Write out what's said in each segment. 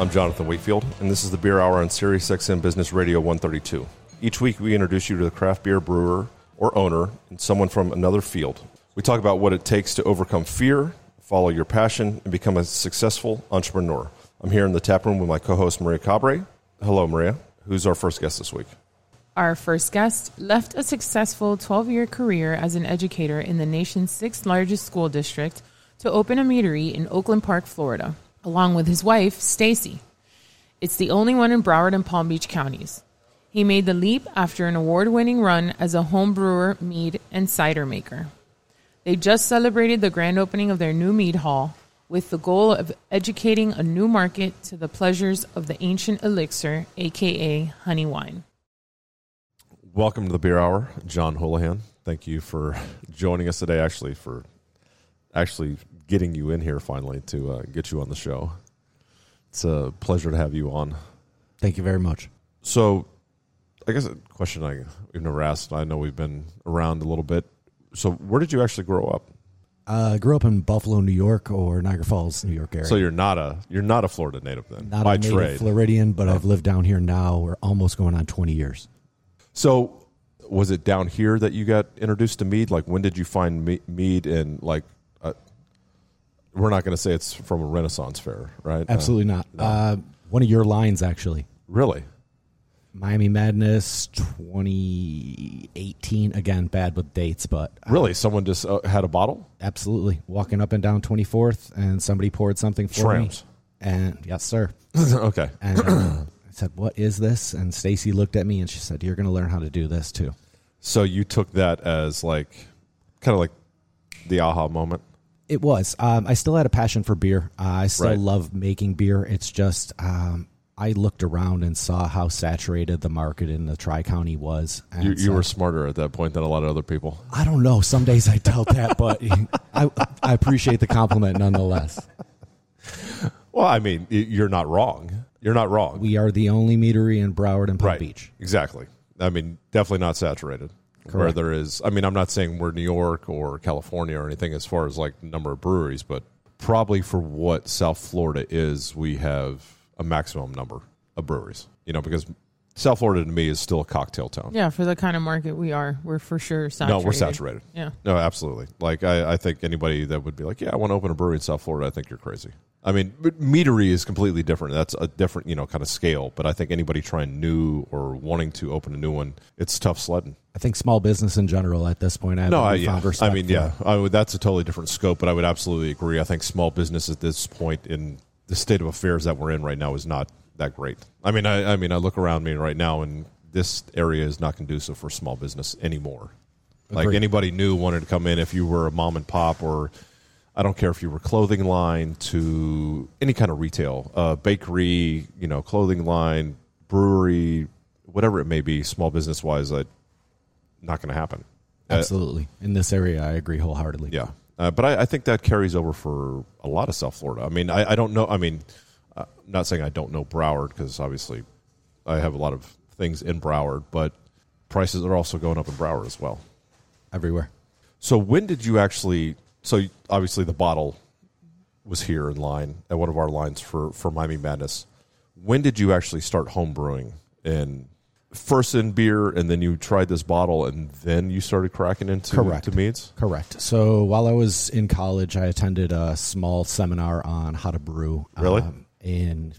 I'm Jonathan Wakefield, and this is the Beer Hour on Sirius XM Business Radio 132. Each week, we introduce you to the craft beer brewer or owner and someone from another field. We talk about what it takes to overcome fear, follow your passion, and become a successful entrepreneur. I'm here in the tap room with my co host, Maria Cabre. Hello, Maria. Who's our first guest this week? Our first guest left a successful 12 year career as an educator in the nation's sixth largest school district to open a meadery in Oakland Park, Florida, along with his wife, Stacy. It's the only one in Broward and Palm Beach counties. He made the leap after an award winning run as a home brewer, mead, and cider maker. They just celebrated the grand opening of their new mead hall with the goal of educating a new market to the pleasures of the ancient elixir, aka honey wine. Welcome to the Beer Hour, John Hoolihan. Thank you for joining us today. Actually, for actually getting you in here finally to uh, get you on the show. It's a pleasure to have you on. Thank you very much. So, I guess a question I we've never asked. I know we've been around a little bit. So, where did you actually grow up? Uh, I grew up in Buffalo, New York, or Niagara Falls, New York area. So you're not a you're not a Florida native then, not by a native trade. Floridian, but I've lived down here now. We're almost going on twenty years. So, was it down here that you got introduced to mead? Like, when did you find mead? And like, we're not going to say it's from a Renaissance fair, right? Uh, Absolutely not. Uh, one of your lines, actually, really? Miami Madness 2018. Again, bad with dates, but uh, Really? Someone just uh, had a bottle? absolutely walking up and down 24th, and somebody poured something for Shrimps. me. And yes, sir. okay. And uh, I said, "What is this?" And Stacy looked at me and she said, "You're going to learn how to do this too." So you took that as like, kind of like the aha moment. It was. Um, I still had a passion for beer. Uh, I still Right. love making beer. It's just um, I looked around and saw how saturated the market in the Tri County was. And You, you were smarter at that point than a lot of other people. I don't know. Some days I doubt that, but I, I appreciate the compliment nonetheless. Well, I mean, you're not wrong. You're not wrong. We are the only meadery in Broward and Palm right. Beach. Exactly. I mean, definitely not saturated. Where there is, I mean, I'm not saying we're New York or California or anything as far as like number of breweries, but probably for what South Florida is, we have a maximum number of breweries. You know, because South Florida to me is still a cocktail town. Yeah, for the kind of market we are, we're for sure saturated. No, we're saturated. Yeah. No, absolutely. Like I, I think anybody that would be like, yeah, I want to open a brewery in South Florida, I think you're crazy. I mean, meadery is completely different. That's a different, you know, kind of scale. But I think anybody trying new or wanting to open a new one, it's tough sledding. I think small business in general at this point. I No, I, yeah. I mean, yeah, I would, that's a totally different scope. But I would absolutely agree. I think small business at this point in the state of affairs that we're in right now is not that great. I mean, I, I mean, I look around me right now, and this area is not conducive for small business anymore. Like anybody new wanted to come in, if you were a mom and pop, or I don't care if you were clothing line to any kind of retail, uh, bakery, you know, clothing line, brewery, whatever it may be, small business wise, that not going to happen. Uh, Absolutely. In this area, I agree wholeheartedly. yeah, uh, but I, I think that carries over for a lot of South Florida. I mean, I, I don't know. I mean, uh, not saying I don't know Broward because obviously I have a lot of things in Broward, but prices are also going up in Broward as well. Everywhere. So when did you actually? So obviously the bottle was here in line at one of our lines for for Miami Madness. When did you actually start home brewing and first in beer, and then you tried this bottle, and then you started cracking into Correct. to meads? Correct. So while I was in college, I attended a small seminar on how to brew. Really? Um, in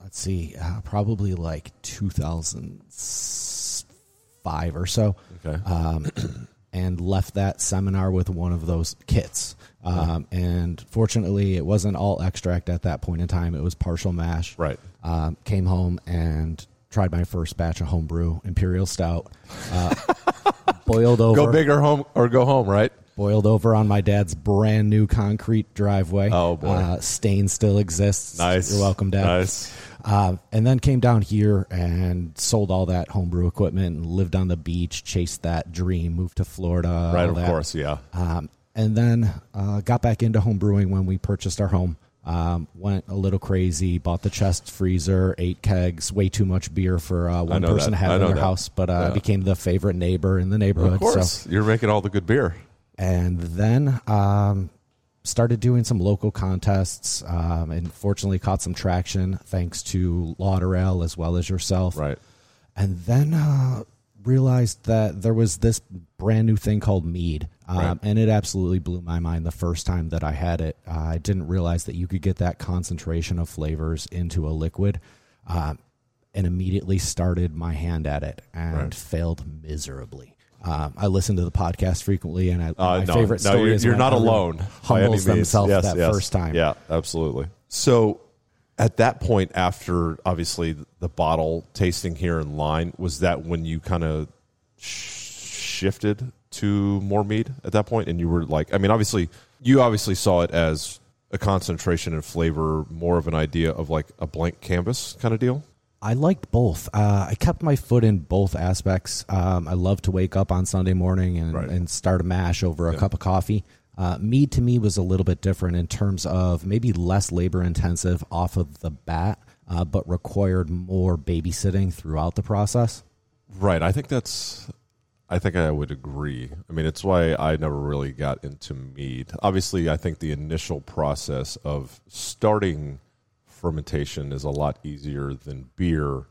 let's see, uh, probably like 2005 or so. Okay. Um, and left that seminar with one of those kits. Um, and fortunately, it wasn't all extract at that point in time. It was partial mash. Right. Um, came home and tried my first batch of homebrew imperial stout. Uh, boiled over. Go big or home or go home, right? boiled over on my dad's brand new concrete driveway. Oh, boy. Uh, stain still exists. Nice. You're welcome, Dad. Nice. Um, and then came down here and sold all that homebrew equipment and lived on the beach, chased that dream, moved to Florida. Right, of that. course, yeah. Um, and then uh, got back into homebrewing when we purchased our home. Um, went a little crazy, bought the chest freezer, eight kegs, way too much beer for uh, one person that. to have in their that. house, but uh, Yeah. became the favorite neighbor in the neighborhood. Of course. So You're making all the good beer. and then um, started doing some local contests um, and fortunately caught some traction thanks to LauderAle as well as yourself. Right. And then uh, realized that there was this brand new thing called mead. Um, Right. And it absolutely blew my mind the first time that I had it. Uh, I didn't realize that you could get that concentration of flavors into a liquid. Um, and immediately started my hand at it and Right. failed miserably. Um, I listen to the podcast frequently, and I, Uh, my no, favorite no, story you're, is you're not alone. Humbles themselves Yes, that yes. first time. Yeah, absolutely. So, at that point, after obviously the bottle tasting here in line, was that when you kind of sh- shifted to more mead at that point, and you were like, I mean, obviously, you obviously saw it as a concentration and flavor, more of an idea of like a blank canvas kind of deal. I liked both. Uh, I kept my foot in both aspects. Um, I love to wake up on Sunday morning and, Right. and start a mash over a cup of coffee. Uh, mead to me was a little bit different in terms of maybe less labor intensive off of the bat, uh, but required more babysitting throughout the process. Right. I think that's. I think I would agree. I mean, it's why I never really got into mead. Obviously, I think the initial process of starting fermentation is a lot easier than beer,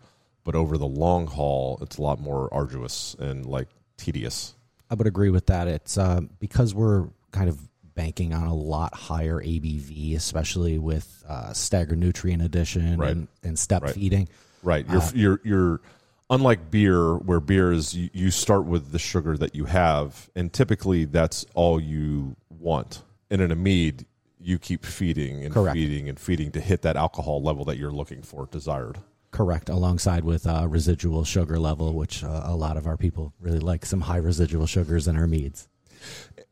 but over the long haul, it's a lot more arduous and like tedious. I would agree with that. It's um, because we're kind of banking on a lot higher ABV, especially with uh, staggered nutrient addition Right. and, and step Right. feeding. Right. You're you're you're unlike beer, where beer is you, you start with the sugar that you have, and typically that's all you want. And in a mead, you keep feeding and Correct. feeding and feeding to hit that alcohol level that you're looking for, desired. Correct, alongside with uh, residual sugar level, which uh, a lot of our people really like some high residual sugars in our meads.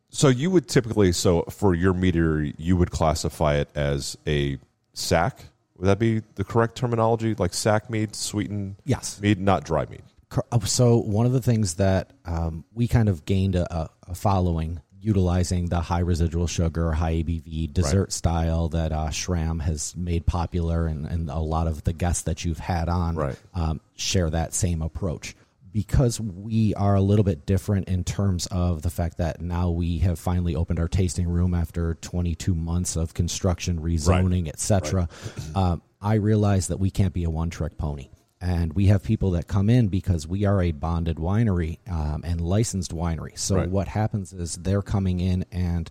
So you would typically, so for your meter, you would classify it as a sack. Would that be the correct terminology? Like sack mead, sweetened Yes. mead, not dry mead. Uh, So one of the things that um, we kind of gained a, a- a following utilizing the high residual sugar, high ABV dessert style that uh, Schramm has made popular, and, and a lot of the guests that you've had on Right. um, share that same approach. Because we are a little bit different in terms of the fact that now we have finally opened our tasting room after 22 months of construction, rezoning, etc. Um, I realize that we can't be a one-trick pony and we have people that come in because we are a bonded winery um, and licensed winery. So Right. what happens is they're coming in and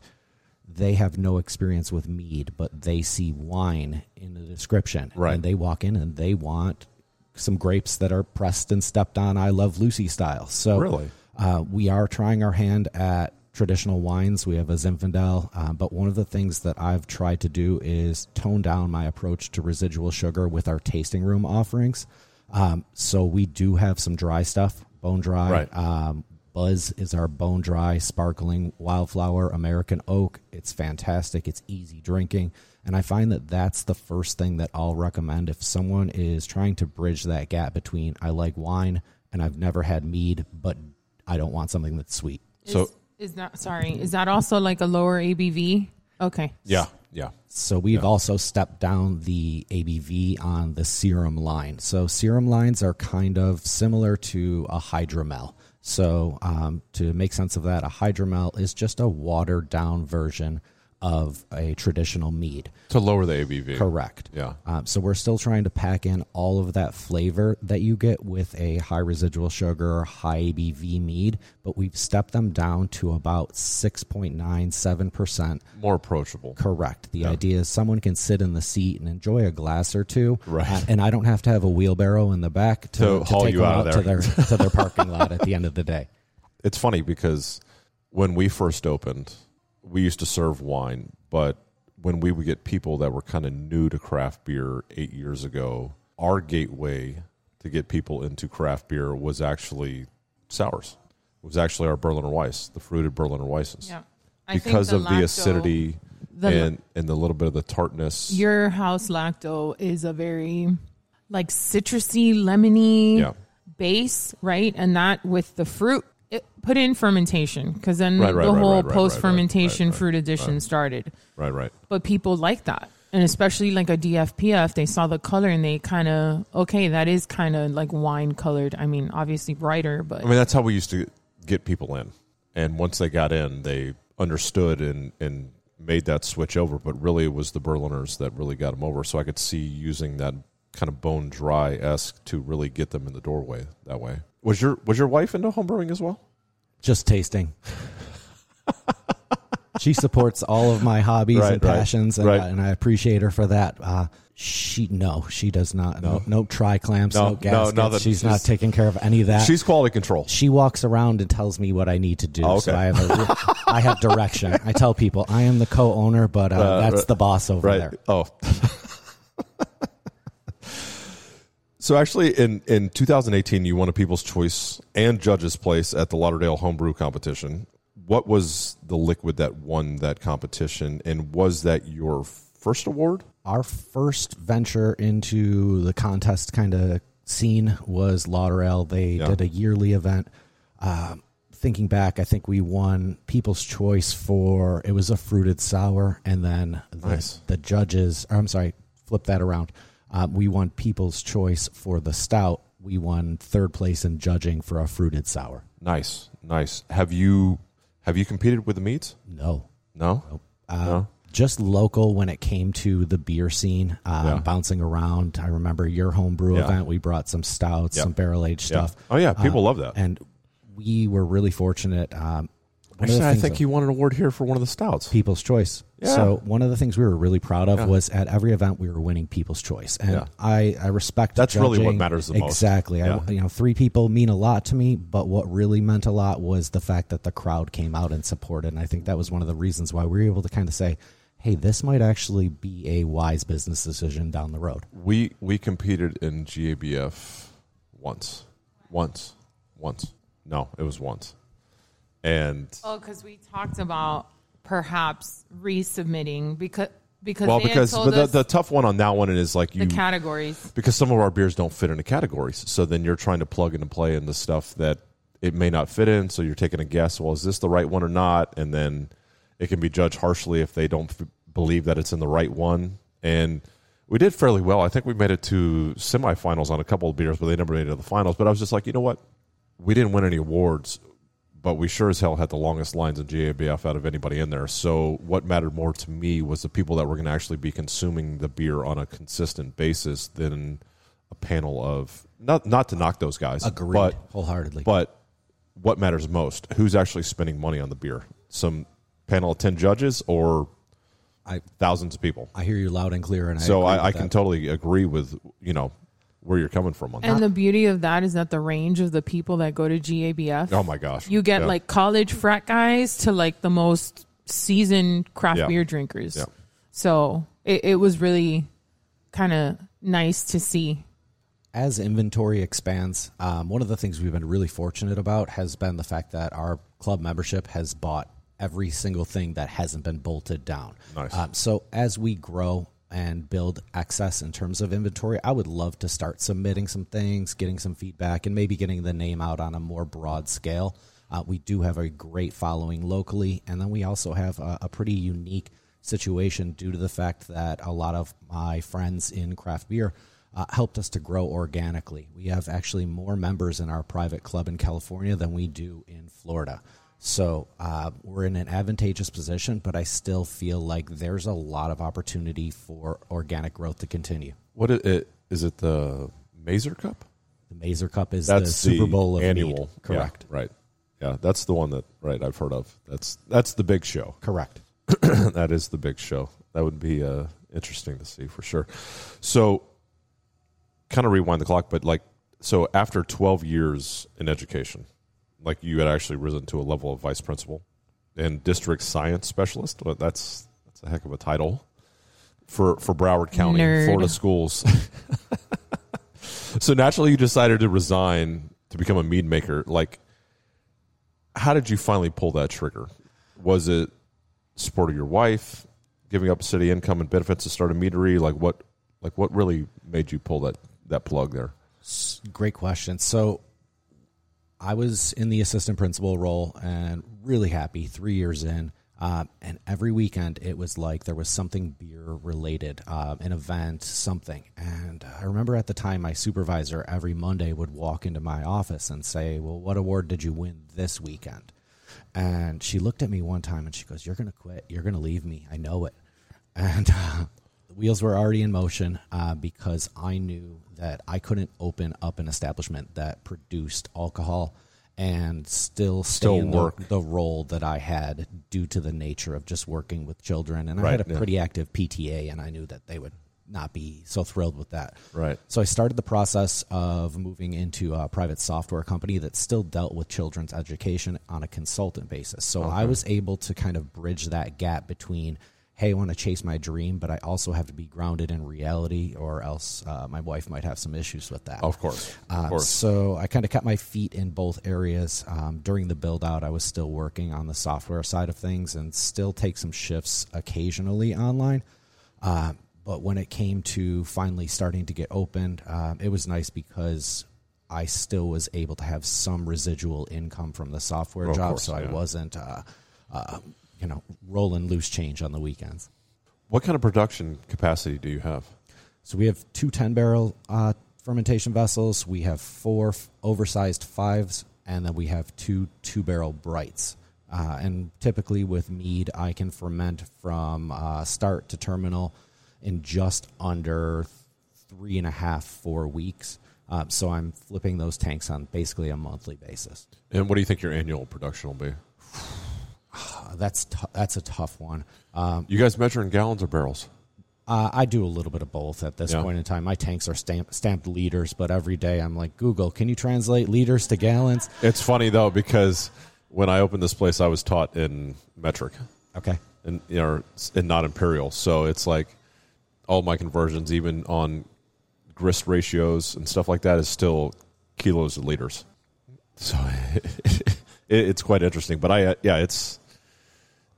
they have no experience with mead, but they see wine in the description, Right. and they walk in and they want some grapes that are pressed and stepped on. I love Lucy style. So Really? uh, we are trying our hand at traditional wines. We have a Zinfandel, uh, but one of the things that I've tried to do is tone down my approach to residual sugar with our tasting room offerings. Um, so we do have some dry stuff, bone dry. Right. Um, Buzz is our bone dry, sparkling wildflower American oak. It's fantastic. It's easy drinking. And I find that that's the first thing that I'll recommend if someone is trying to bridge that gap between I like wine and I've never had mead, but I don't want something that's sweet. So is, is that sorry? Is that also like a lower ABV? Okay. yeah, yeah. So we've also stepped down the ABV on the serum line. So serum lines are kind of similar to a hydromel. So um, to make sense of that, a hydromel is just a watered down version of a traditional mead. To lower the ABV. Correct. Yeah. Um, so we're still trying to pack in all of that flavor that you get with a high residual sugar or high ABV mead, but we've stepped them down to about 6.97%. More approachable. Correct. The idea is someone can sit in the seat and enjoy a glass or two, Right. uh, and I don't have to have a wheelbarrow in the back to, To to haul take you them out of to their to their parking lot at the end of the day. It's funny because when we first opened, we used to serve wine, but when we would get people that were kind of new to craft beer eight years ago, our gateway to get people into craft beer was actually sours. It was actually our Berliner Weiss, the fruited Berliner Weisses. Yeah. I because the of the lacto- acidity the- and and the little bit of the tartness. Your house lacto is a very like citrusy, lemony Yeah. base, right? And that with the fruit, it, put in fermentation because then Right, right, the right, whole post fermentation fruit addition started. right, right. But people like that. And especially like a DFPF, they saw the color and they kind of, okay, that is kind of like wine colored. I mean, obviously brighter, but I mean, that's how we used to get people in. And once they got in, they understood and, and made that switch over. But really, it was the Berliners that really got them over. So I could see using that kind of bone dry esque to really get them in the doorway that way. Was your was your wife into homebrewing as well? Just tasting. she supports all of my hobbies Right, and right, passions, and, right. and I appreciate her for that. Uh, she no, she does not. No, no, tri clamps, No, no, no, gaskets. no, that- she's, not taking care of any of that. She's quality control. she walks around and tells me what I need to do. Oh, So okay. I have a, I have direction. I tell people I am the co-owner, but uh, Uh, that's the boss over right. there. Oh. so actually, in in 2018, you won a People's Choice and Judges Place at the Lauderdale Homebrew Competition. What was the liquid that won that competition, and was that your first award? Our first venture into the contest kind of scene was Lauderdale. They Yeah. did a yearly event. Um, thinking back, I think we won People's Choice for it was a fruited sour, and then the, Nice. the judges. I'm sorry, flip that around. Um, we won People's Choice for the stout. We won third place in judging for a fruited sour. Nice, nice. Have you have you competed with the meats? No, No. Uh, No? just local when it came to the beer scene, um, Yeah. bouncing around. I remember your homebrew Yeah. event. We brought some stouts, Yeah. some barrel aged Yeah. stuff. Oh yeah, people Uh, love that. And we were really fortunate. Um, one Actually, I think that- you won an award here for one of the stouts. People's Choice. Yeah. So one of the things we were really proud of Yeah. was at every event we were winning People's Choice, and Yeah. I I respect That's really what matters the most. Exactly. Yeah. I, you know, three people mean a lot to me, but what really meant a lot was the fact that the crowd came out and supported, and I think that was one of the reasons why we were able to kind of say, "Hey, this might actually be a wise business decision down the road." We we competed in GABF once, once, once. No, it was once, and Oh, because we talked about perhaps resubmitting because because well, they because but the, the tough one on that one is like you the categories. because some of our beers don't fit into categories. So then you're trying to plug into play in the stuff that it may not fit in. So you're taking a guess. Well, is this the right one or not? And then it can be judged harshly if they don't f- believe that it's in the right one. And we did fairly well. I think we made it to semifinals on a couple of beers, but they never made it to the finals. But I was just like, you know what? We didn't win any awards, but we sure as hell had the longest lines in GABF out of anybody in there. So what mattered more to me was the people that were going to actually be consuming the beer on a consistent basis than a panel of not not to knock those guys, Agreed, but wholeheartedly. but what matters most? Who's actually spending money on the beer? Some panel of ten judges or I thousands of people? I hear you loud and clear, and So I, I can that. totally agree with you know where you're coming from on And that. the beauty of that is that the range of the people that go to GABF. Oh my gosh! You get Yeah. like college frat guys to like the most seasoned craft Yeah. beer drinkers. Yeah. So it, it was really kind of nice to see. as inventory expands, um, one of the things we've been really fortunate about has been the fact that our club membership has bought every single thing that hasn't been bolted down. Nice. Um, so as we grow and build excess in terms of inventory, I would love to start submitting some things, getting some feedback, and maybe getting the name out on a more broad scale. Uh, we do have a great following locally, and then we also have a, a pretty unique situation due to the fact that a lot of my friends in craft beer uh, helped us to grow organically. We have actually more members in our private club in California than we do in Florida. So uh, we're in an advantageous position, but I still feel like there's a lot of opportunity for organic growth to continue. What is it? Is it the Mazer Cup? The Mazer Cup is That's the Super Bowl of annual, mead. Yeah, Correct. right? Yeah, that's the one that right I've heard of. That's that's the big show. Correct. that is the big show. That would be uh, interesting to see for sure. So, kind of rewind the clock, but like, so after 12 years in education, like you had actually risen to a level of vice principal and district science specialist. Well, that's that's a heck of a title for for Broward County, Nerd. Florida schools. so naturally, you decided to resign to become a mead maker. Like, how did you finally pull that trigger? Was it support of your wife, giving up city income and benefits to start a meadery? Like what? Like what really made you pull that that plug there? Great question. So I was in the assistant principal role and really happy. Three years in. Um, and every weekend it was like there was something beer related, uh, an event, something. And I remember at the time my supervisor every Monday would walk into my office and say, Well, what award did you win this weekend? And she looked at me one time and she goes, You're going to quit. You're going to leave me. I know it. And uh, the wheels were already in motion uh, because I knew that I couldn't open up an establishment that produced alcohol and still stay Still in work. The, the role that I had due to the nature of just working with children. And I Right, had a yeah. pretty active PTA, and I knew that they would not be so thrilled with that. Right. So I started the process of moving into a private software company that still dealt with children's education on a consultant basis. So I was able to kind of bridge that gap between, hey, I want to chase my dream, but I also have to be grounded in reality, or else uh, my wife might have some issues with that. Of course, of Uh, course. So I kind of kept my feet in both areas. Um, during the build out, I was still working on the software side of things and still take some shifts occasionally online. Uh, but when it came to finally starting to get opened, um, it was nice because I still was able to have some residual income from the software Of job, course, so I wasn't, uh, uh, you know, rolling loose change on the weekends. What kind of production capacity do you have? So we have two 10 barrel uh, fermentation vessels. We have four f- oversized fives, and then we have two two barrel brights. Uh, and typically with mead, I can ferment from uh, start to terminal in just under three and a half, four weeks. Uh, so I'm flipping those tanks on basically a monthly basis. And what do you think your annual production will be? That's t- that's a tough one. Um, You guys measure in gallons or barrels? Uh, I do a little bit of both at this Yeah. point in time. My tanks are stamp, stamped liters, but every day I'm like, Google, can you translate liters to gallons? It's funny though because when I opened this place, I was taught in metric Okay. and you know and not imperial. So it's like all my conversions, even on grist ratios and stuff like that, is still kilos and liters. So it, it's quite interesting. But I uh, yeah, it's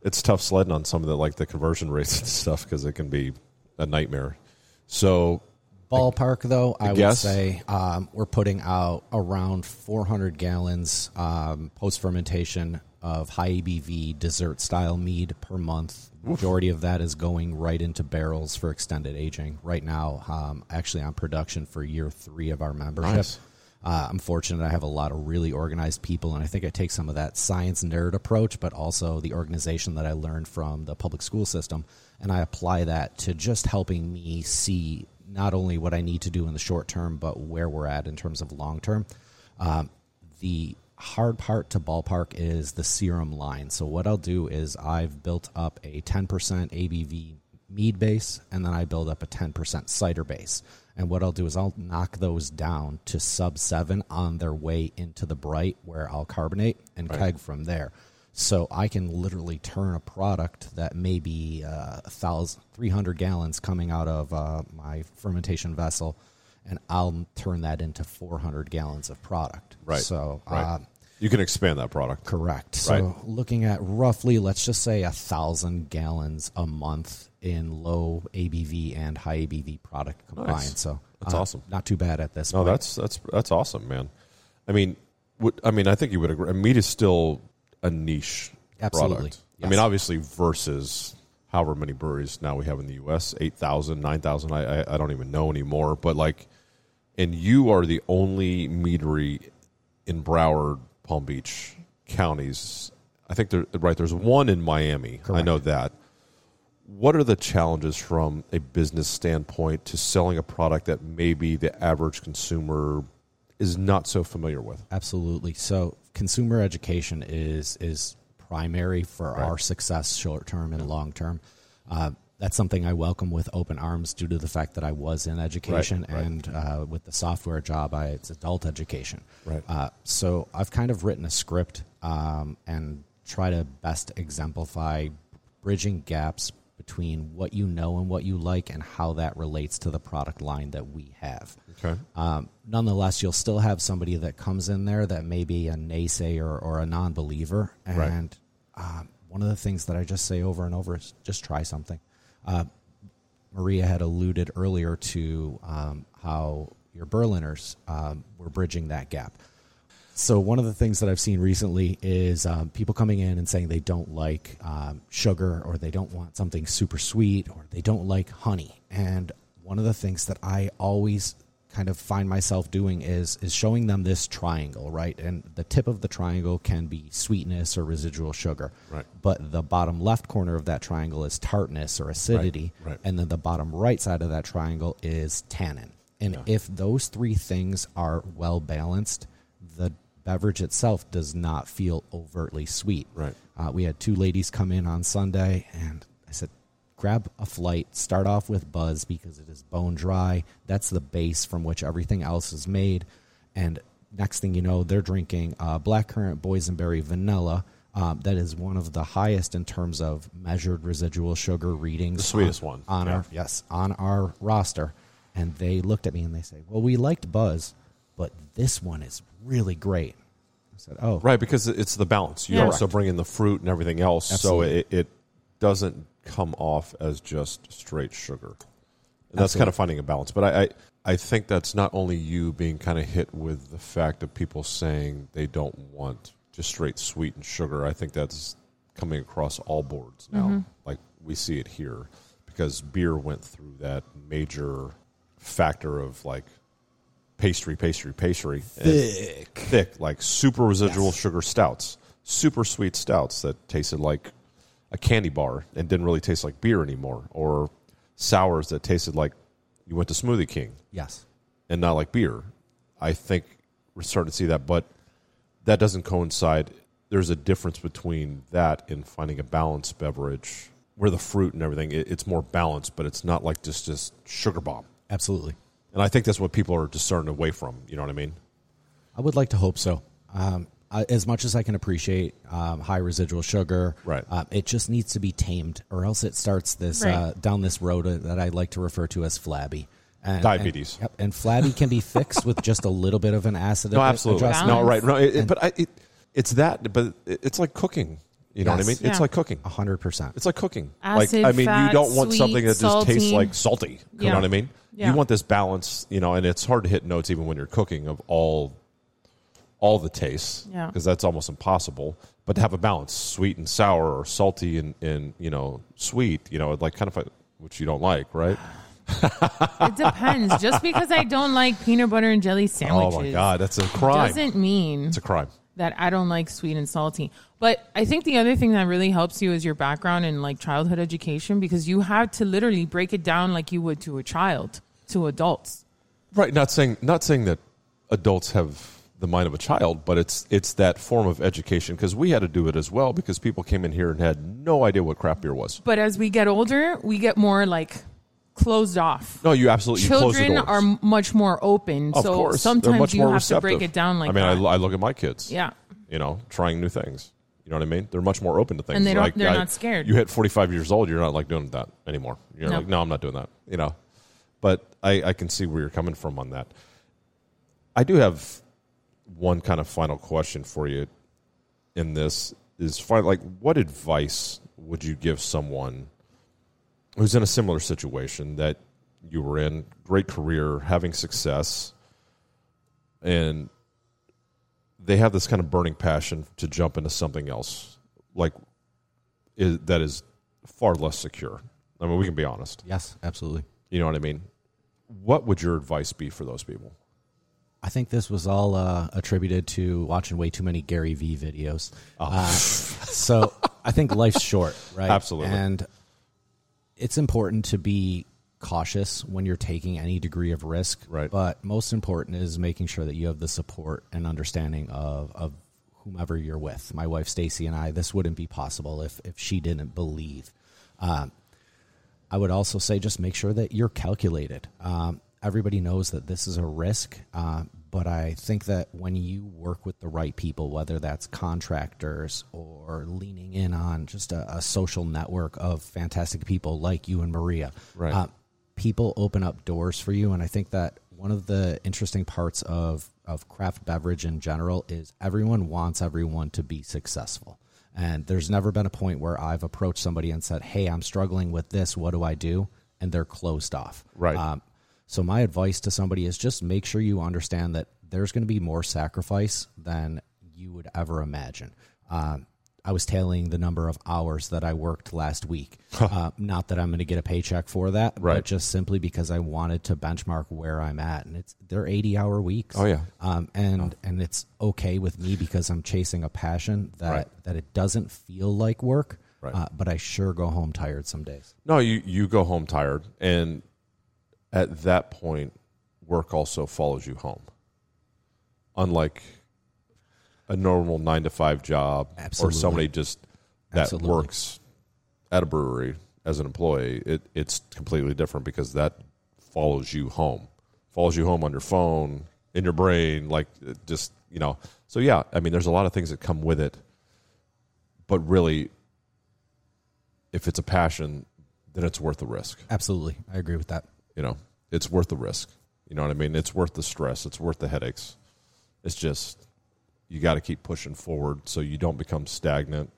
it's tough sledding on some of the like the conversion rates and stuff because it can be a nightmare. So Ballpark, though, I would say um, we're putting out around 400 gallons um, post fermentation of high ABV dessert style mead per month. Majority of that is going right into barrels for extended aging. Right now, um, actually on production for year three of our membership. Nice. Uh, I'm fortunate I have a lot of really organized people, and I think I take some of that science nerd approach, but also the organization that I learned from the public school system, and I apply that to just helping me see not only what I need to do in the short term, but where we're at in terms of long term. Um, the hard part to ballpark is the serum line. So what I'll do is I've built up a 10% ABV mead base, and then I build up a 10% cider base. And what I'll do is I'll knock those down to sub seven on their way into the bright, where I'll carbonate and keg from there. So I can literally turn a product that may be uh, 1,000 300 gallons coming out of uh, my fermentation vessel, and I'll turn that into 400 gallons of product. right, So right. uh, you can expand that product. Correct. So Right. looking at roughly, let's just say a thousand gallons a month in low ABV and high ABV product combined. Nice. So That's uh, awesome. Not too bad at this No, point. that's that's that's awesome, man. I mean, would, I mean, I think you would agree. Meat is still a niche Absolutely. product. I mean, obviously, versus however many breweries now we have in the U.S. 8,000, 9,000, I, I I don't even know anymore. But like, and you are the only meadery in Broward, Palm Beach counties. I think there right. There's one in Miami. I know that. What are the challenges from a business standpoint to selling a product that maybe the average consumer is not so familiar with? Absolutely. So consumer education is is primary for our success, short term and long term. Uh, that's something I welcome with open arms due to the fact that I was in education right. and uh, with the software job, I, it's adult education. Right. Uh, so I've kind of written a script um, and try to best exemplify bridging gaps between what you know and what you like and how that relates to the product line that we have. Okay. Um, nonetheless, you'll still have somebody that comes in there that may be a naysayer or a non-believer, Right. and um, one one of the things that I just say over and over is just try something. Uh, Maria had alluded earlier to um, how your Berliners um, were bridging that gap. So one of the things that I've seen recently is um, people coming in and saying they don't like um, sugar or they don't want something super sweet or they don't like honey. And one of the things that I always kind of find myself doing is is showing them this triangle, right? And the tip of the triangle can be sweetness or residual sugar. Right. But the bottom left corner of that triangle is tartness or acidity. Right, right. And then the bottom right side of that triangle is tannin. And if those three things are well balanced, beverage itself does not feel overtly sweet. Right. Uh, we had two ladies come in on Sunday, and I said, grab a flight, start off with Buzz because it is bone dry. That's the base from which everything else is made. And next thing you know, they're drinking uh, blackcurrant boysenberry vanilla. Um, that is one of the highest in terms of measured residual sugar readings. The sweetest on, one, on yeah. our yes on our roster. And they looked at me and they say, "Well, we liked Buzz, but this one is really great." I said, "Oh, Right, because it's the balance. You Yeah. also bring in the fruit and everything else, Absolutely. so it, it doesn't come off as just straight sugar. And that's kind of finding a balance. But I, I, I think that's not only you being kind of hit with the fact of people saying they don't want just straight sweet and sugar. I think that's coming across all boards now. Mm-hmm. Like we see it here because beer went through that major factor of like pastry, pastry, pastry. Thick. thick, like super residual sugar stouts, super sweet stouts that tasted like a candy bar and didn't really taste like beer anymore, or sours that tasted like you went to Smoothie King yes, and not like beer. I think we're starting to see that, but that doesn't coincide. There's a difference between that and finding a balanced beverage where the fruit and everything it, it's more balanced, but it's not like just just sugar bomb. absolutely." And I think that's what people are discerning away from. You know what I mean? I would like to hope so. Um, I, as much as I can appreciate um, high residual sugar, Right. Uh, it just needs to be tamed, or else it starts this Right. uh, down this road uh, that I like to refer to as flabby. And, Diabetes. And, yep, and flabby can be fixed with just a little bit of an acid. No, absolutely. adjustment. No, right. No, it, it- but I, it, it's that. But it's like cooking. You know what I Yes. mean? It's like cooking. A hundred percent. It's like cooking. Acid, like I mean, fat, you don't want sweet, something that just tastes like salty. You Yeah. know what I mean? Yeah. You want this balance, you know, and it's hard to hit notes even when you're cooking of all all the tastes Yeah. because that's almost impossible. But to have a balance, sweet and sour, or salty and, and you know sweet, you know, like kind of which you don't like, right? It depends. Just because I don't like peanut butter and jelly sandwiches Oh my god, that's a crime. doesn't mean It's a crime. that I don't like sweet and salty. But I think the other thing that really helps you is your background in like childhood education because you have to literally break it down like you would to a child, to adults. Right. Not saying not saying that adults have the mind of a child, but it's it's that form of education because we had to do it as well because people came in here and had no idea what craft beer was. But as we get older, we get more like closed off. No, you absolutely you Children doors. are much more open, of so course sometimes you have to break it down like I mean. I, I look at my kids. yeah, You know, trying new things. You know what I mean? They're much more open to things. And they don't- Like, they're I- not scared. You hit forty five years old, you're not like doing that anymore. You're No. like, no, I'm not doing that. You know, but I, I can see where you're coming from on that. I do have one kind of final question for you. In this is fi- like, what advice would you give someone who's in a similar situation that you were in, great career, having success, and they have this kind of burning passion to jump into something else, like is, that is far less secure. I mean, we can be honest. Yes, absolutely. You know what I mean? What would your advice be for those people? I think this was all uh, attributed to watching way too many Gary Vee videos. Uh, so I think life's short, right? Absolutely. And it's important to be cautious when you're taking any degree of risk. Right. But most important is making sure that you have the support and understanding of, of whomever you're with. My wife Stacy and I, this wouldn't be possible if, if she didn't believe. Um, I would also say just make sure that you're calculated. Um, everybody knows that this is a risk, uh, but I think that when you work with the right people, whether that's contractors or leaning in on just a, a social network of fantastic people like you and Maria, Right. uh, people open up doors for you. And I think that one of the interesting parts of, of craft beverage in general is everyone wants everyone to be successful. And there's never been a point where I've approached somebody and said, "Hey, I'm struggling with this. What do I do?" And they're closed off. Right. Um, so my advice to somebody is just make sure you understand that there's going to be more sacrifice than you would ever imagine. Um, I was tailing the number of hours that I worked last week. uh, not that I'm going to get a paycheck for that, Right. but just simply because I wanted to benchmark where I'm at, and it's they're 80 hour weeks. Oh, yeah. um, and and it's okay with me because I'm chasing a passion that Right. that it doesn't feel like work. Right. Uh, but I sure go home tired some days. No, you you go home tired, and at that point, work also follows you home. Unlike a normal nine to five job, or somebody just that Absolutely. works at a brewery as an employee, it, it's completely different because that follows you home, follows you home on your phone, in your brain, like uh, just you know. So yeah, I mean, there's a lot of things that come with it, but really, if it's a passion, then it's worth the risk. Absolutely, I agree with that. You know, it's worth the risk. You know what I mean? It's worth the stress. It's worth the headaches. It's just you got to keep pushing forward so you don't become stagnant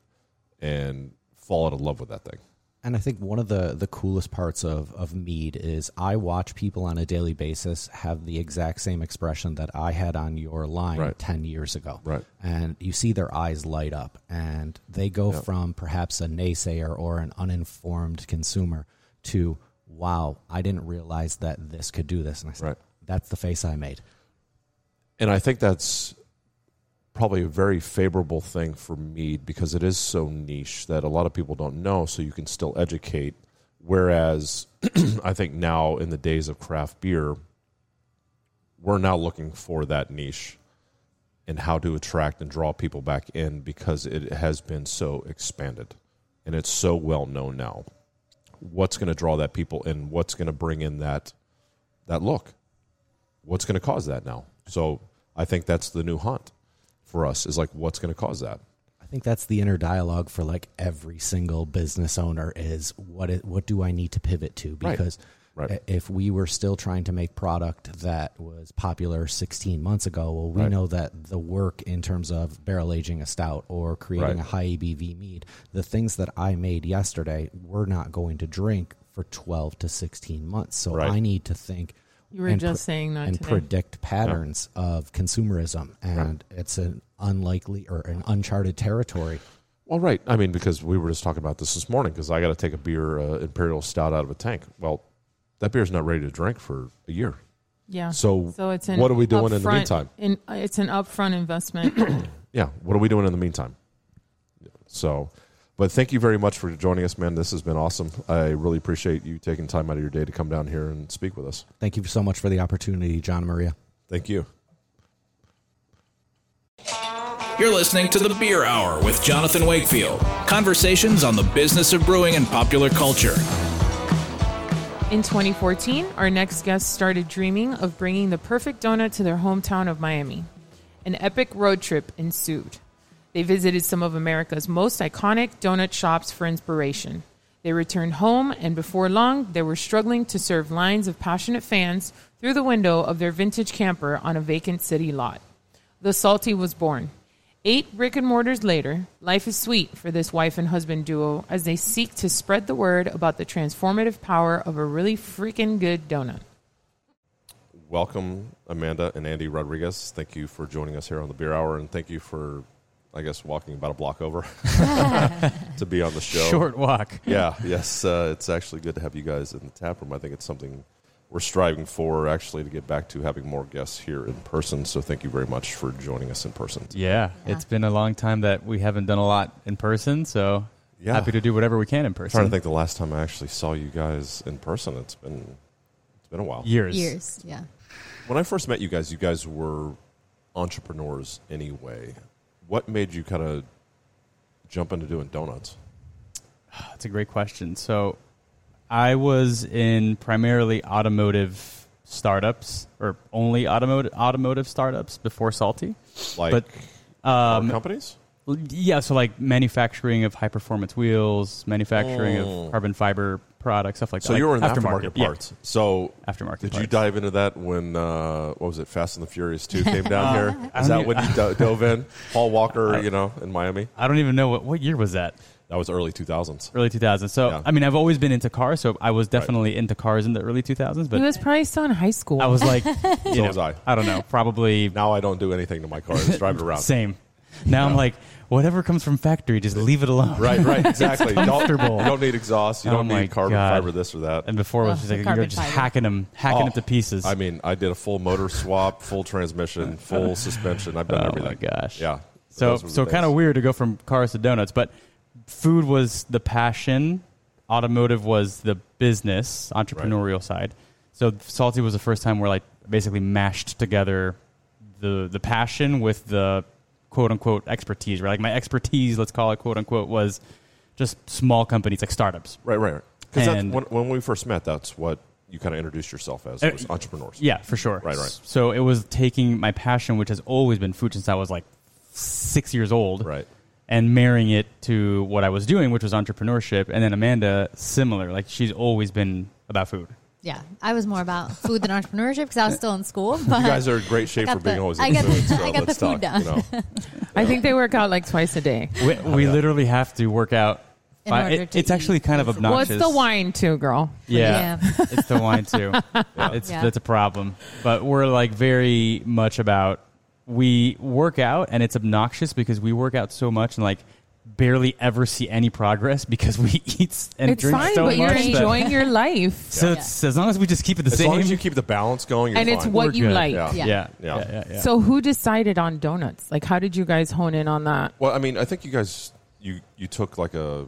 and fall out of love with that thing. And I think one of the, the coolest parts of, of Mead is I watch people on a daily basis have the exact same expression that I had on your line Right. 10 years ago. Right. And you see their eyes light up, and they go from perhaps a naysayer or an uninformed consumer to, wow, I didn't realize that this could do this. And I said, Right. that's the face I made. And I think that's probably a very favorable thing for mead because it is so niche that a lot of people don't know, so you can still educate. Whereas I think now in the days of craft beer, we're now looking for that niche and how to attract and draw people back in because it has been so expanded and it's so well known now. What's going to draw that people in? What's going to bring in that that look? What's going to cause that now? So I think that's the new hunt for us is like what's going to cause that. I think that's the inner dialogue for like every single business owner is what it, what do I need to pivot to because Right. i- if we were still trying to make product that was popular 16 months ago, well we Right. know that the work in terms of barrel aging a stout or creating Right. a high ABV mead, the things that I made yesterday, we're not going to drink for 12 to 16 months. So Right. I need to think You were and just saying that and today. predict patterns of consumerism and it's an unlikely or an uncharted territory Well, right. I mean, because we were just talking about this this morning because I got to take a beer, uh, Imperial Stout, out of a tank. Well, that beer's not ready to drink for a year. yeah. So, So it's an what are we doing in the meantime? In, it's an upfront investment. Yeah, what are we doing in the meantime? So, but thank you very much for joining us, man. This has been awesome. I really appreciate you taking time out of your day to come down here and speak with us. Thank you so much for the opportunity, John and Maria. Thank you. You're listening to The Beer Hour with Jonathan Wakefield. Conversations on the business of brewing and popular culture. In 2014, our next guest started dreaming of bringing the perfect donut to their hometown of Miami. An epic road trip ensued. They visited some of America's most iconic donut shops for inspiration. They returned home, and before long, they were struggling to serve lines of passionate fans through the window of their vintage camper on a vacant city lot. The Salty was born. Eight brick and mortars later, life is sweet for this wife and husband duo as they seek to spread the word about the transformative power of a really freaking good donut. Welcome, Amanda and Andy Rodriguez. Thank you for joining us here on the Beer Hour, and thank you for, I guess, walking about a block over to be on the show. Short walk. Yeah, yes, uh, it's actually good to have you guys in the tap room. I think it's something we're striving for, actually, to get back to having more guests here in person. So thank you very much for joining us in person. Yeah, it's been a long time that we haven't done a lot in person, so Yeah. happy to do whatever we can in I'm person. trying to think the last time I actually saw you guys in person. It's been it's been a while. Years. Years, yeah. When I first met you guys, you guys were entrepreneurs anyway. What made you kind of jump into doing donuts? That's a great question. So, I was in primarily automotive startups, or only automotive automotive startups before Salty. Like But, Um, companies? yeah, so like manufacturing of high performance wheels, manufacturing Oh. of carbon fiber product, stuff like So that. So you were in the Aftermarket, aftermarket yeah. parts. So Aftermarket parts. Did you dive into that when uh, what was it? Fast and the Furious Two came down here. I Is don't that when you do- dove in? Paul Walker, you know, in Miami. I don't even know what what year was that. That was early two thousands. Early 2000s. So Yeah. I mean, I've always been into cars, so I was definitely into cars in the early 2000s. He But was probably still in high school. I was like, you So know, was I. I don't know, probably Now I don't do anything to my car. I just drive it around. same. Now I'm like, whatever comes from factory, just leave it alone. Right, right, exactly. Don't, you don't need exhaust. You Oh don't my need carbon God. fiber. This or that. And before it was oh, just like you're just fiber. hacking them, hacking Oh, them to pieces. I mean, I did a full motor swap, full transmission, full suspension. I've done oh everything. my gosh. Yeah. So Those were the so kind of weird to go from cars to donuts, but food was the passion. Automotive was the business, entrepreneurial side. So salty was the first time where like basically mashed together the the passion with the quote unquote expertise. Right, like my expertise, let's call it quote unquote, was just small companies like startups. Right, right. Because And- when, when we first met, that's what you kind of introduced yourself as Uh, was entrepreneurs. Yeah, for sure. Right, right. So it was taking my passion, which has always been food since I was like six years old, Right. and marrying it to what I was doing, which was entrepreneurship. And then Amanda, similar. Like she's always been about food. Yeah, I was more about food than entrepreneurship because I was still in school. But You guys are in great shape for got being the- always I got the- food. So I got the food talk. down. You know. I think they work out like twice a day. We, we yeah. literally have to work out. In it- to it's actually kind of Well, Well, obnoxious. it's the wine too, girl. Yeah, it's the wine too. It's Yeah. that's a problem. But we're like very much about we work out, and it's obnoxious because we work out so much and like barely ever see any progress because we eat s- and it's drink fine, so but you're much. that- enjoying your life. so it's, as long as we just keep it the As same, As long as you keep the balance going, you're And it's what We're you good. like. Yeah. yeah, Yeah. yeah, Yeah. yeah, yeah. So who decided on donuts? Like how did you guys hone in on that? Well, I mean, I think you guys you you took like a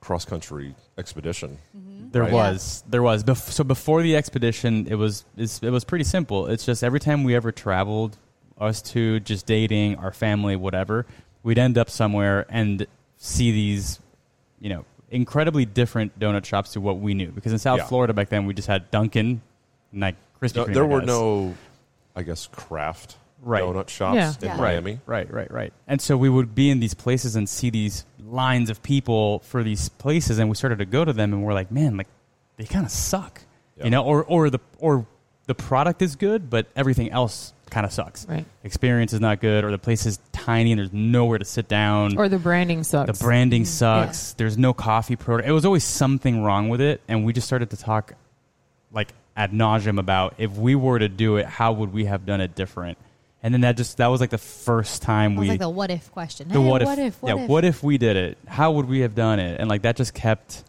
cross country expedition. Mm-hmm. There Right. was, there was. Bef- so before the expedition, it was it's, it was pretty simple. It's just every time we ever traveled, us two just dating, our family, whatever, we'd end up somewhere and see these, you know, incredibly different donut shops to what we knew. Because in South Yeah. Florida back then, we just had Dunkin', and like Krispy Kreme. there I were guess. no, I guess, craft Right. donut shops Yeah. in Yeah. Miami. Right, right, right. And so we would be in these places and see these lines of people for these places, and we started to go to them, and we're like, man, like they kind of suck, Yeah. you know, or or the or the product is good, but everything else kind of sucks. Right. Experience is not good, or the place is tiny and there's nowhere to sit down. Or the branding sucks. the branding mm. sucks. There's no coffee product. It was always something wrong with it, and we just started to talk like ad nauseum about if we were to do it, how would we have done it different? And then that just that was like the first time It was we like the what if question. the Hey, what, what if, if? What yeah if? what if we did it how would we have done it and like that just kept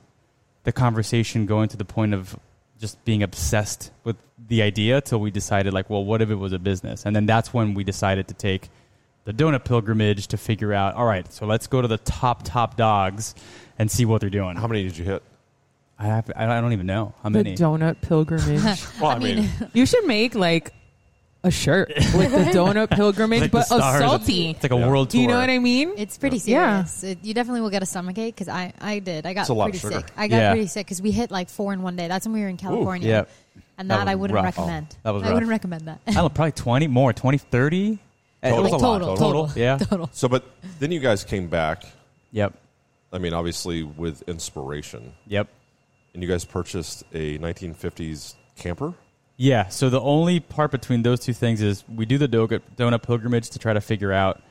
the conversation going to the point of just being obsessed with the idea till we decided like well what if it was a business and then that's when we decided to take the donut pilgrimage to figure out all right so let's go to the top top dogs and see what they're doing How many did you hit? I, have, I don't even know how the many donut pilgrimage. Well, I, mean, you should make like a shirt with the donut pilgrimage, Like but a stars of- salty. it's like a Yeah. world Do tour you know what I mean? It's pretty Yeah. serious. It, you definitely will get a stomach ache because I, I did. I got It's a lot of pretty sick. I got Yeah. pretty sick because we hit like four in one day. That's when we were in California. yeah And That that, I wouldn't rough. recommend. That was I rough. wouldn't recommend that. I don't know, probably 20 more 20 30 it was a lot total, total, yeah total. so but then you guys came back. yep I mean, obviously with inspiration, yep and you guys purchased a 1950s camper. Yeah. So the only part between those two things is we do the donut, donut pilgrimage to try to figure out,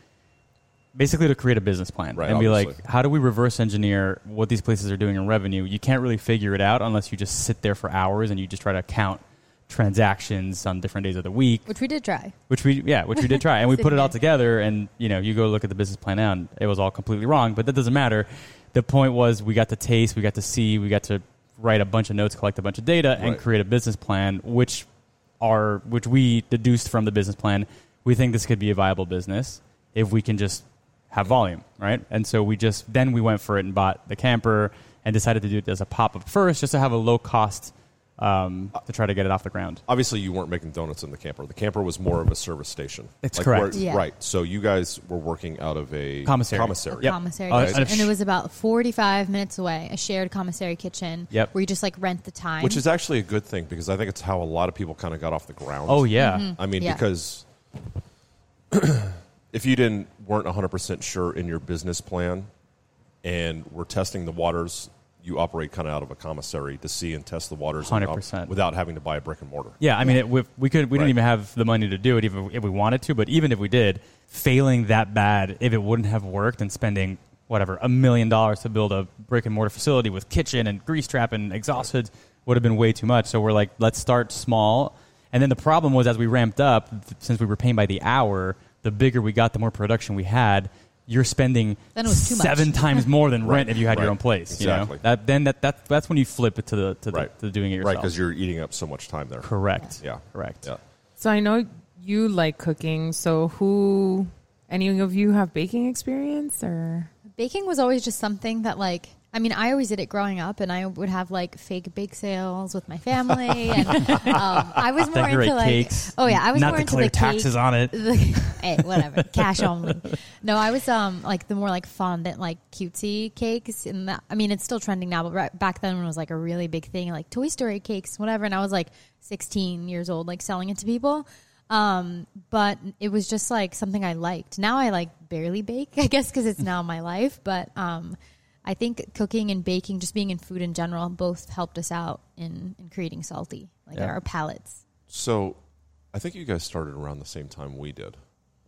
basically, to create a business plan Right, and be like, how do we reverse engineer what these places are doing in revenue? You can't really figure it out unless you just sit there for hours and you just try to count transactions on different days of the week. Which we did try. Which we yeah, which we did try, and we put it all together. And you know, you go look at the business plan now, and it was all completely wrong. But that doesn't matter. The point was, we got to taste, we got to see, we got to write a bunch of notes, collect a bunch of data, and create a business plan, which are which we deduced from the business plan. We think this could be a viable business if we can just have volume, right? And so we just then we went for it and bought the camper and decided to do it as a pop up first, just to have a low cost um, to try to get it off the ground. Obviously, you weren't making donuts in the camper. The camper was more of a service station. That's Like correct. where- Yeah. Right. So you guys were working out of a Commissary. Commissary. Yep. Commissary Uh, kitchen. and- and it was about 45 minutes away, a shared commissary kitchen Yep. where you just like rent the time. Which is actually a good thing because I think it's how a lot of people kind of got off the ground. Oh yeah, I mean, Yeah. because if you didn't weren't 100% sure in your business plan and we're testing the waters, you operate kind of out of a commissary to see and test the waters um, 100%. without having to buy a brick and mortar. Yeah, I mean, it, we, we could we Right. didn't even have the money to do it even if we wanted to. But even if we did, failing that bad, if it wouldn't have worked, and spending whatever a million dollars to build a brick and mortar facility with kitchen and grease trap and exhaust hoods would have been way too much. So we're like, let's start small. And then the problem was as we ramped up, since we were paying by the hour, the bigger we got, the more production we had. You're spending Then it was too much. seven times more than rent Right, if you had your right. own place. You Exactly. know? That then that, that that's when you flip it to the to, Right. the, to doing it yourself. Right, because you're eating up so much time there. correct. Yeah. correct. Yeah. So I know you like cooking. So who, any of you have baking experience or? Baking was always just something that like I mean, I always did it growing up, and I would have like fake bake sales with my family, and um, I was more into like, cakes. oh yeah, I was not more into the taxes cake, on it. the, hey, whatever, cash only. No, I was um like the more like fondant, like cutesy cakes, and that, I mean, it's still trending now, but right, back then when it was like a really big thing, like Toy Story cakes, whatever, and I was like 16 years old, like selling it to people. Um, but it was just like something I liked. Now I like barely bake, I guess, because it's now my life. But um, I think cooking and baking, just being in food in general, both helped us out in, in creating salty, like Yeah. our palates. So, I think you guys started around the same time we did,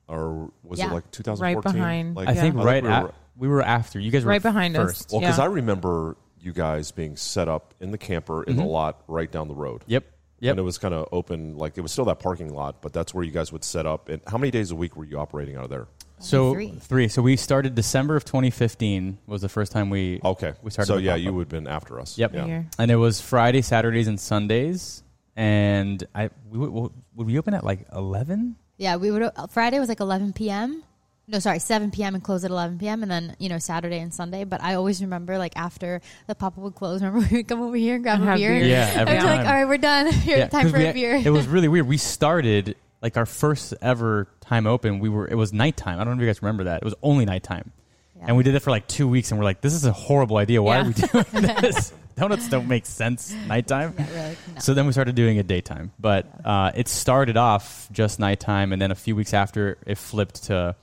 or was Yeah. it like 2014? Right behind. Like, I think Yeah. right we were- at, we were after you guys were Right behind us. first. Well, because Yeah. I remember you guys being set up in the camper in the lot right down the road. Yep, Mm-hmm. yep. And it was kind of open, like it was still that parking lot, but that's where you guys would set up. And how many days a week were you operating out of there? So three. So we started December of 2015 was the first time we Okay, we started. So the yeah, pop-up. you would have been after us. Yep. Yeah. Here. and it was Friday, Saturdays, and Sundays. And I we would, would we open at like 11? Yeah, we would. uh, Friday was like 11 p.m. No, sorry, 7 p.m. and close at 11 p.m. And then you know Saturday and Sunday. But I always remember like after the pop up would close. Remember we would come over here and grab And a have beer. beer. Yeah, every I'd be like, time. all right, we're done. Here, time 'cause for we a had- beer. It was really weird. We started like our first ever time open. We were it was nighttime. I don't know if you guys remember that. It was only nighttime. Yeah. And we did it for like two weeks, and we're like, "This is a horrible idea. Why Yeah. are we doing this? Donuts don't make sense nighttime." Yeah, no. So then we started doing it daytime. But uh, it started off just nighttime, and then a few weeks after, it flipped to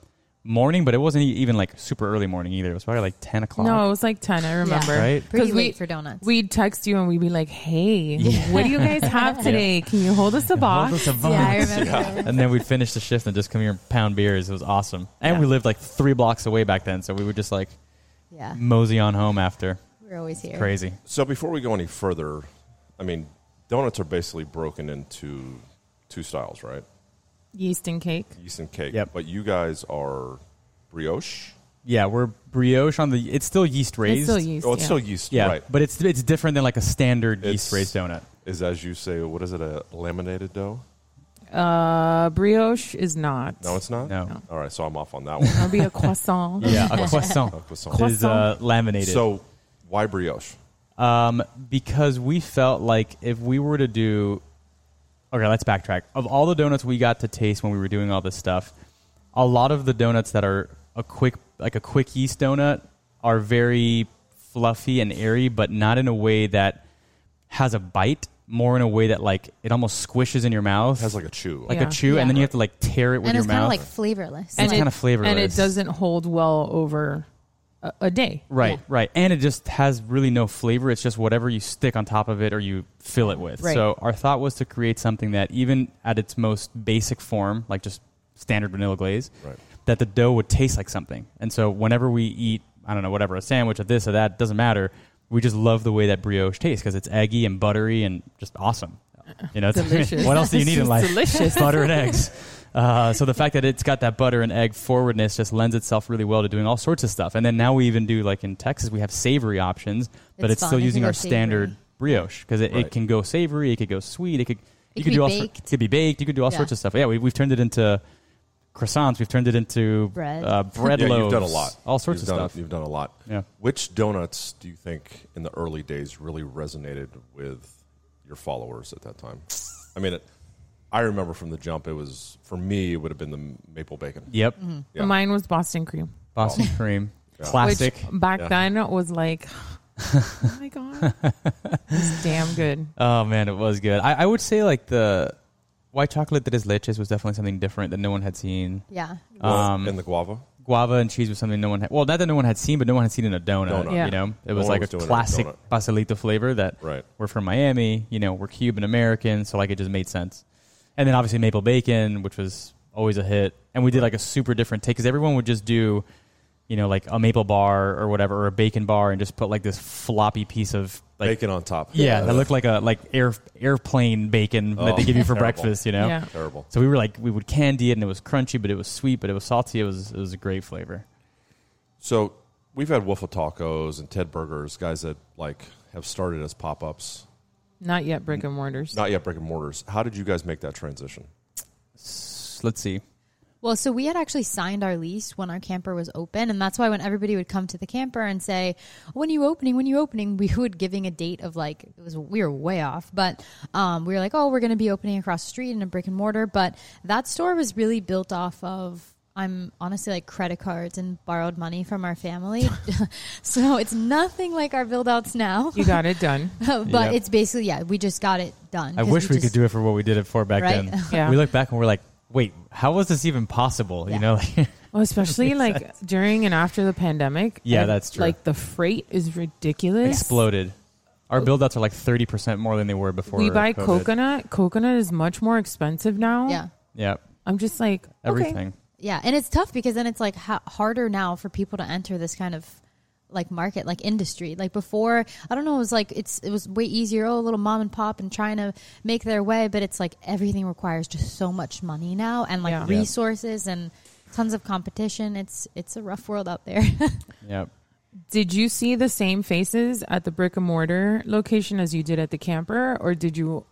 morning. But it wasn't e- even like super early morning either. It was probably like ten o'clock. No, it was like 10, I remember. Right? Pretty 'Cause we- late for donuts. We'd text you and we'd be like, hey, what do you guys have today? Can you hold us a box? yeah, I remember. and then we'd finish the shift and just come here and pound beers. It was awesome. And Yeah. we lived like three blocks away back then, so we would just like Yeah, mosey on home after. we were always here. Crazy. So before we go any further, I mean, donuts are basically broken into two styles, right? Yeast and cake. Yeast and cake. Yep. But you guys are brioche. Yeah, we're brioche on the. It's still yeast raised. It's still yeast. Oh, it's yeah. still yeast, Yeah, right? but it's it's different than like a standard It's- yeast raised donut. Is as you say, what is it? A laminated dough? Uh, brioche is not. No, it's not. No. All right, so I'm off on that one. It'll be a croissant. Yeah, a croissant A croissant. is uh, laminated. So why brioche? Um, because we felt like if we were to do, okay, let's backtrack. Of all the donuts we got to taste when we were doing all this stuff, a lot of the donuts that are a quick, like a quick yeast donut, are very fluffy and airy, but not in a way that has a bite. More in a way that like it almost squishes in your mouth, It has like a chew. like Yeah. a chew, Yeah. and then you have to like tear it with and your it's kind of mouth. like flavorless. And it's it- kinda flavorless. And it doesn't hold well over a, a day. Right, Yeah. right. And it just has really no flavor. It's just whatever you stick on top of it or you fill it with. Right. So our thought was to create something that even at its most basic form, like just standard vanilla glaze, Right. that the dough would taste like something. And so whenever we eat, I don't know, whatever, a sandwich or this or that, doesn't matter. We just love the way that brioche tastes because it's eggy and buttery and just awesome. You know, it's- Delicious. what else do you need in life? delicious. butter and eggs. Uh, so the fact that it's got that butter and egg forwardness just lends itself really well to doing all sorts of stuff. And then now we even do like in Texas, we have savory options, but It's it's, still using go our standard brioche because it, Right. it can go savory, it could go sweet, it could you could could do be all sor- baked. it could be baked, you could do all Yeah. sorts of stuff. Yeah, we, we've turned it into croissants, we've turned it into Bread. uh, bread yeah, loaves, you've done a lot. all sorts you've of done, stuff. You've done a lot. Yeah. Which donuts do you think in the early days really resonated with your followers at that time? I mean, it, I remember from the jump, it was for me. It would have been the maple bacon. Yep, Yeah. Mine was Boston cream. Boston cream, Yeah. classic. Which back Yeah. then was like, oh my God. It's damn good. Oh man, it was good. I, I would say like the white chocolate tres leches was definitely something different that no one had seen. yeah, Um, and the guava. guava and cheese was something no one had. Well, not that no one had seen, but no one had seen in a donut. Donut. Yeah. You know, it was one like was a doing a classic donut. pastelito flavor that Right. we're from Miami. You know, we're Cuban American, so like it just made sense. And then obviously maple bacon, which was always a hit. And we did like a super different take because everyone would just do, you know, like a maple bar or whatever, or a bacon bar, and just put like this floppy piece of like Bacon on top. yeah, that looked like a like air airplane bacon that they Oh, give you for terrible. breakfast. You know. Yeah. Terrible. So we were like, we would candy it, and it was crunchy, but it was sweet, but it was salty. It was it was a great flavor. So we've had Waffle Tacos and Ted Burgers, guys that like have started as pop ups, Not yet brick and mortars. not yet brick and mortars. How did you guys make that transition? S- Let's see. Well, so we had actually signed our lease when our camper was open, and that's why when everybody would come to the camper and say, "When are you opening? When are you opening?" we would giving a date of like it was we were way off, but um, we were like, "Oh, we're going to be opening across the street in a brick and mortar." But that store was really built off of. I'm honestly like credit cards and borrowed money from our family. so it's nothing like our build outs now. You got it done. but Yeah. it's basically, yeah, we just got it done. I wish we, just- could do it for what we did it for back Right? then. Yeah. We look back and we're like, wait, how was this even possible? You know, Well, especially like during and after the pandemic. Yeah, and, that's true. Like the freight is ridiculous. exploded. Our build outs are like thirty percent more than they were before. we buy COVID. coconut. Coconut is much more expensive now. Yeah. Yeah, I'm just like okay. Everything. Yeah, and it's tough because then it's like ha- harder now for people to enter this kind of like market, like industry. Like before, I don't know, it was like it's it was way easier. Oh, a little mom and pop and trying to make their way, but it's like everything requires just so much money now and like Yeah. Yeah. resources and tons of competition. It's it's a rough world out there. yep Did you see the same faces at the brick and mortar location as you did at the camper, or did you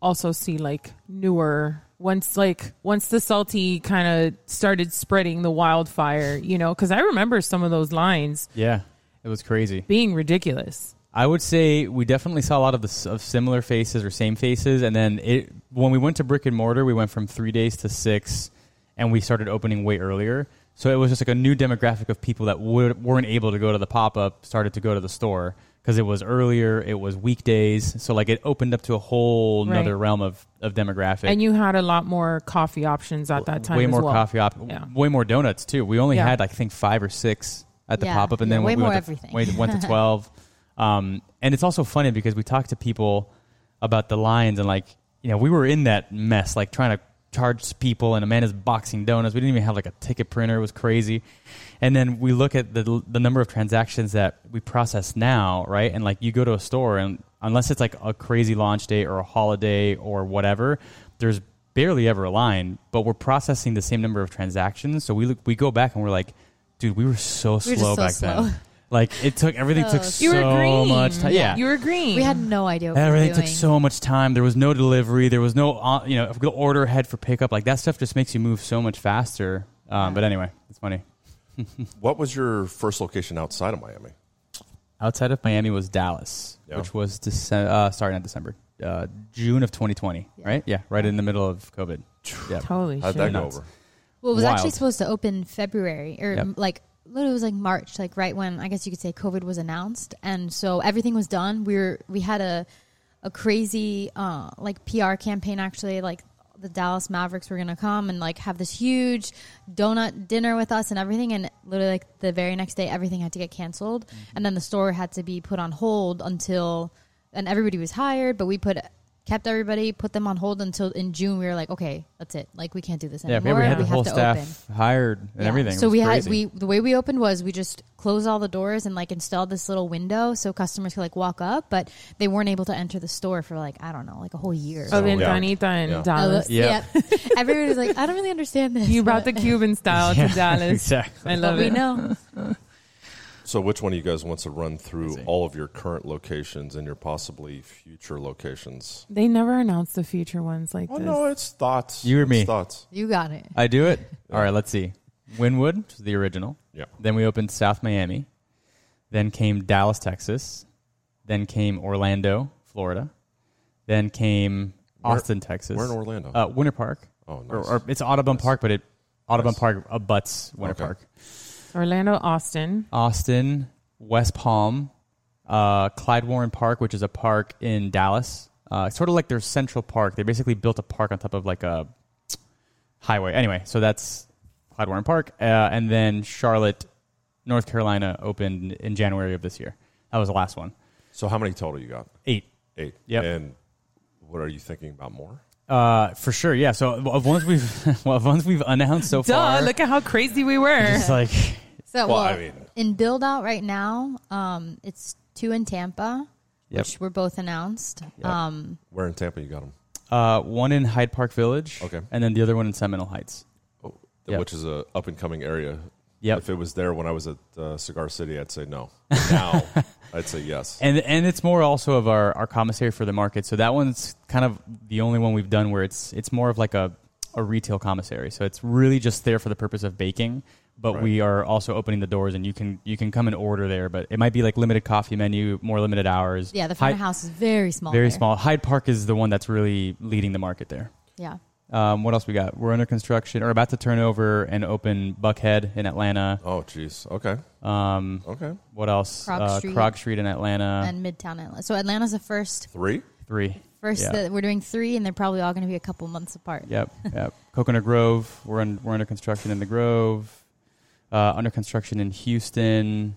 also see like newer? Once like once the salty kind of started spreading the wildfire, you know, because I remember some of those lines Yeah, it was crazy. being ridiculous. I would say we definitely saw a lot of the of similar faces or same faces, and then it when we went to brick and mortar, we went from three days to six, and we started opening way earlier. So it was just like a new demographic of people that would, weren't able to go to the pop up started to go to the store because it was earlier, it was weekdays, so like it opened up to a whole Right. another realm of of demographic. And you had a lot more coffee options at that time. way as more well. coffee op- Yeah. way more donuts too. We only Yeah. had I think five or six at the Yeah, pop up, and yeah, then way we more went everything. To, went, went to twelve. Um, and it's also funny because we talked to people about the lines and like you know we were in that mess like trying to charge people and Amanda's boxing donuts. We didn't even have like a ticket printer. It was crazy. And then we look at the the number of transactions that we process now, right? And like you go to a store and unless it's like a crazy launch date or a holiday or whatever, there's barely ever a line, but we're processing the same number of transactions. So we look, we go back and we're like, dude, we were so were slow just so back slow. then. Like it took everything took So You so much time. Yeah, you were green. we had no idea what we Everything were took so much time. There was no delivery. There was no, uh, you know, if we order ahead for pickup. Like that stuff just makes you move so much faster. Um, but anyway, it's funny. What was your first location outside of Miami? Outside of Miami was Dallas, Yeah. which was December. Uh, sorry, not December. Uh, June of 2020. Right? Yeah, right in the middle of COVID. Yeah. Holy How'd that go Nuts. over? Well, it was actually supposed to open February or Yep. like literally it was like March, like right when I guess you could say COVID was announced, and so everything was done. We were we had a a crazy uh, like PR campaign actually, like the Dallas Mavericks were gonna come and like have this huge donut dinner with us and everything, and literally like the very next day everything had to get canceled, mm-hmm. and then the store had to be put on hold until and everybody was hired, but we put kept everybody, put them on hold until in June. We were like, okay, that's it. Like we can't do this Yeah, anymore. we had the we whole have to staff open. hired and Yeah. everything. So we crazy. had we the way we opened was we just closed all the doors and like installed this little window so customers could like walk up, but they weren't able to enter the store for like I don't know, like a whole year. Oh, the Yeah. ventanita and Yeah. Dallas. Yeah. Everybody was like, I don't really understand this. You brought the Cuban style to Dallas. exactly. I love but we know. So, which one of you guys wants to run through all of your current locations and your possibly future locations? They never announced the future ones like Oh this. no, it's thoughts. You or It's me? Thoughts. You got it. I do it. All right, let's see. Wynwood, which is the original. Yeah. Then we opened South Miami. Then came Dallas, Texas. Then came Orlando, Florida. Then came Where- Austin, Texas. Where in Orlando? Uh, Winter Park. oh, nice. Or, or it's Audubon Park, but it Audubon Nice. Park abuts Winter Okay. Park. Orlando, Austin. Austin, West Palm, uh, Clyde Warren Park, which is a park in Dallas. Uh, it's sort of like their Central Park. They basically built a park on top of like a highway. Anyway, so that's Clyde Warren Park, uh, and then Charlotte, North Carolina opened in January of this year. That was the last one. So how many total you got? Eight. Eight. Yep. And what are you thinking about more? Uh, for sure, yeah. So of ones we've well, of ones we've announced so Duh, far, look at how crazy we were. it's like So, Well, well, I mean- in build out right now, um, it's two in Tampa, Yep. which were both announced. Um, Where in Tampa you got them? uh, one in Hyde Park Village, Okay. and then the other one in Seminole Heights. Oh, Yep. Which is a up and coming area. Yep. If it was there when I was at uh, Cigar City, I'd say no. But now, I'd say yes. And and it's more also of our, our commissary for the market. So that one's kind of the only one we've done where it's it's more of like a, a retail commissary. So it's really just there for the purpose of baking. But Right. we are also opening the doors and you can you can come and order there. But it might be like limited coffee menu, more limited hours. yeah, the front Hyde- house is very small. Very there. small. Hyde Park is the one that's really leading the market there. Yeah. Um, what else we got? We're under construction or about to turn over and open Buckhead in Atlanta. Oh, jeez. Okay. Um, Okay. what else? Krog uh, Street. Krog Street in Atlanta. and Midtown Atlanta. So Atlanta's the first. Three? Three. First, Yeah. that we're doing three, and they're probably all going to be a couple months apart. Yep, yep. Coconut Grove. We're in, we're under construction in the Grove. Uh, under construction in Houston.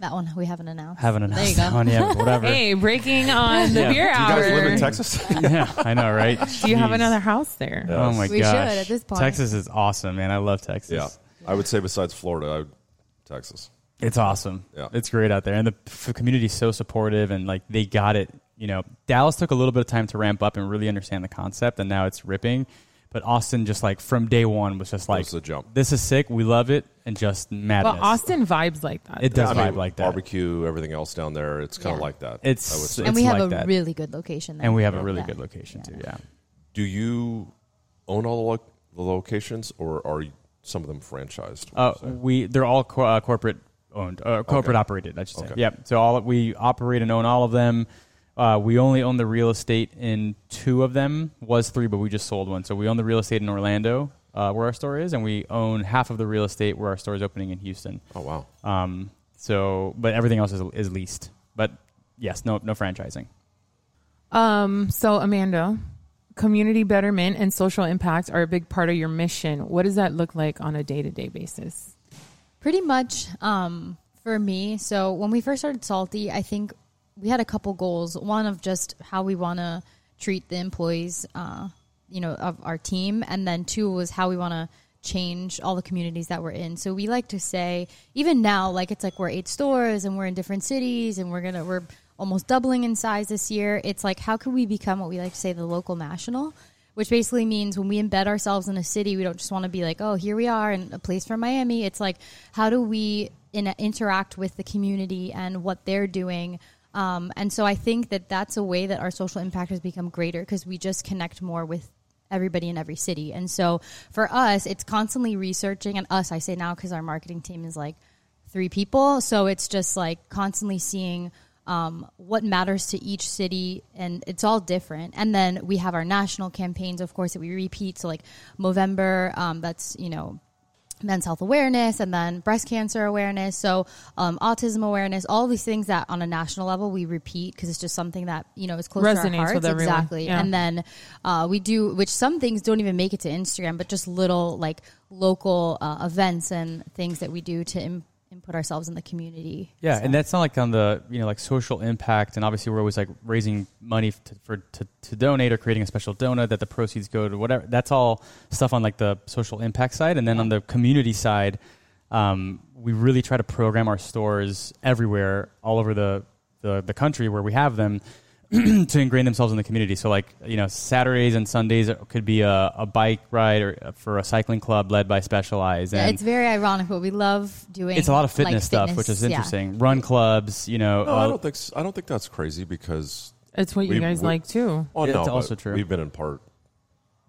That one we haven't announced. Haven't There announced you that go. one yet. Whatever. Hey, breaking on the Yeah. beer Do you hour. guys live in Texas? yeah, I know, right? Do you have Jeez. another house there? Yeah. Oh my god, We gosh! should at this point. Texas is awesome, man. I love Texas. yeah. I would say besides Florida, I would, Texas. It's awesome. Yeah. It's great out there, and the f- community's so supportive, and like they got it. You know, Dallas took a little bit of time to ramp up and really understand the concept, and now it's ripping. But Austin, just like from day one, was just like, was the jump. "This is sick. We love it," and just madness. Well, Austin vibes like that. It does I vibe mean, like that. Barbecue, everything else down there, it's kind of Yeah. like that. It's- I would say. and we it's have like a that. really good location there. and we have a really Yeah. good location too. Yeah. Do you own all the, lo- the locations, or are you, some of them franchised? Uh, would you say? we they're all co- uh, corporate owned, uh, corporate Okay. operated. I should say. Okay. Yep. So all we operate and own all of them. Uh, we only own the real estate in two of them. Was three, but we just sold one. So we own the real estate in Orlando, uh, where our store is, and we own half of the real estate where our store is opening in Houston. oh wow. Um, so, but everything else is, is leased. But yes, no no franchising. Um, so Amanda, community betterment and social impact are a big part of your mission. What does that look like on a day to day basis? Pretty much um, for me. So when we first started Salty, I think we had a couple goals. One of just how we want to treat the employees, uh, you know, of our team, and then two was how we want to change all the communities that we're in. So we like to say, even now, like it's like we're eight stores and we're in different cities and we're gonna we're almost doubling in size this year. It's like how can we become what we like to say the local national? which basically means when we embed ourselves in a city, we don't just want to be like, oh, here we are in a place from Miami. It's like, how do we in, interact with the community and what they're doing? Um, and so I think that that's a way that our social impact has become greater because we just connect more with everybody in every city. And so for us, it's constantly researching, and us, I say now because our marketing team is like three people. So it's just like constantly seeing um, what matters to each city, and it's all different. And then we have our national campaigns, of course, that we repeat. So like Movember, um, that's you know men's health awareness, and then breast cancer awareness. So um, autism awareness, all these things that on a national level we repeat because it's just something that you know is close to our hearts. Exactly. Yeah. And then uh, we do, which some things don't even make it to Instagram, but just little like local uh, events and things that we do to Im- input ourselves in the community. Yeah, So- and that's not like on the you know like social impact, and obviously we're always like raising money to, for to, to donate or creating a special donut that the proceeds go to whatever. That's all stuff on like the social impact side, and then on the community side, um, we really try to program our stores everywhere, all over the the, the country where we have them. to ingrain themselves in the community. So, like, you know, Saturdays and Sundays could be a, a bike ride or for a cycling club led by Specialized. yeah, and it's very ironic, but we love doing. it's a lot of like, fitness stuff, which is yeah. interesting. Run clubs, you know. No, uh, I don't think s- I don't think that's crazy because It's what you We- guys we- like too. oh It's no, but also true. We've been in part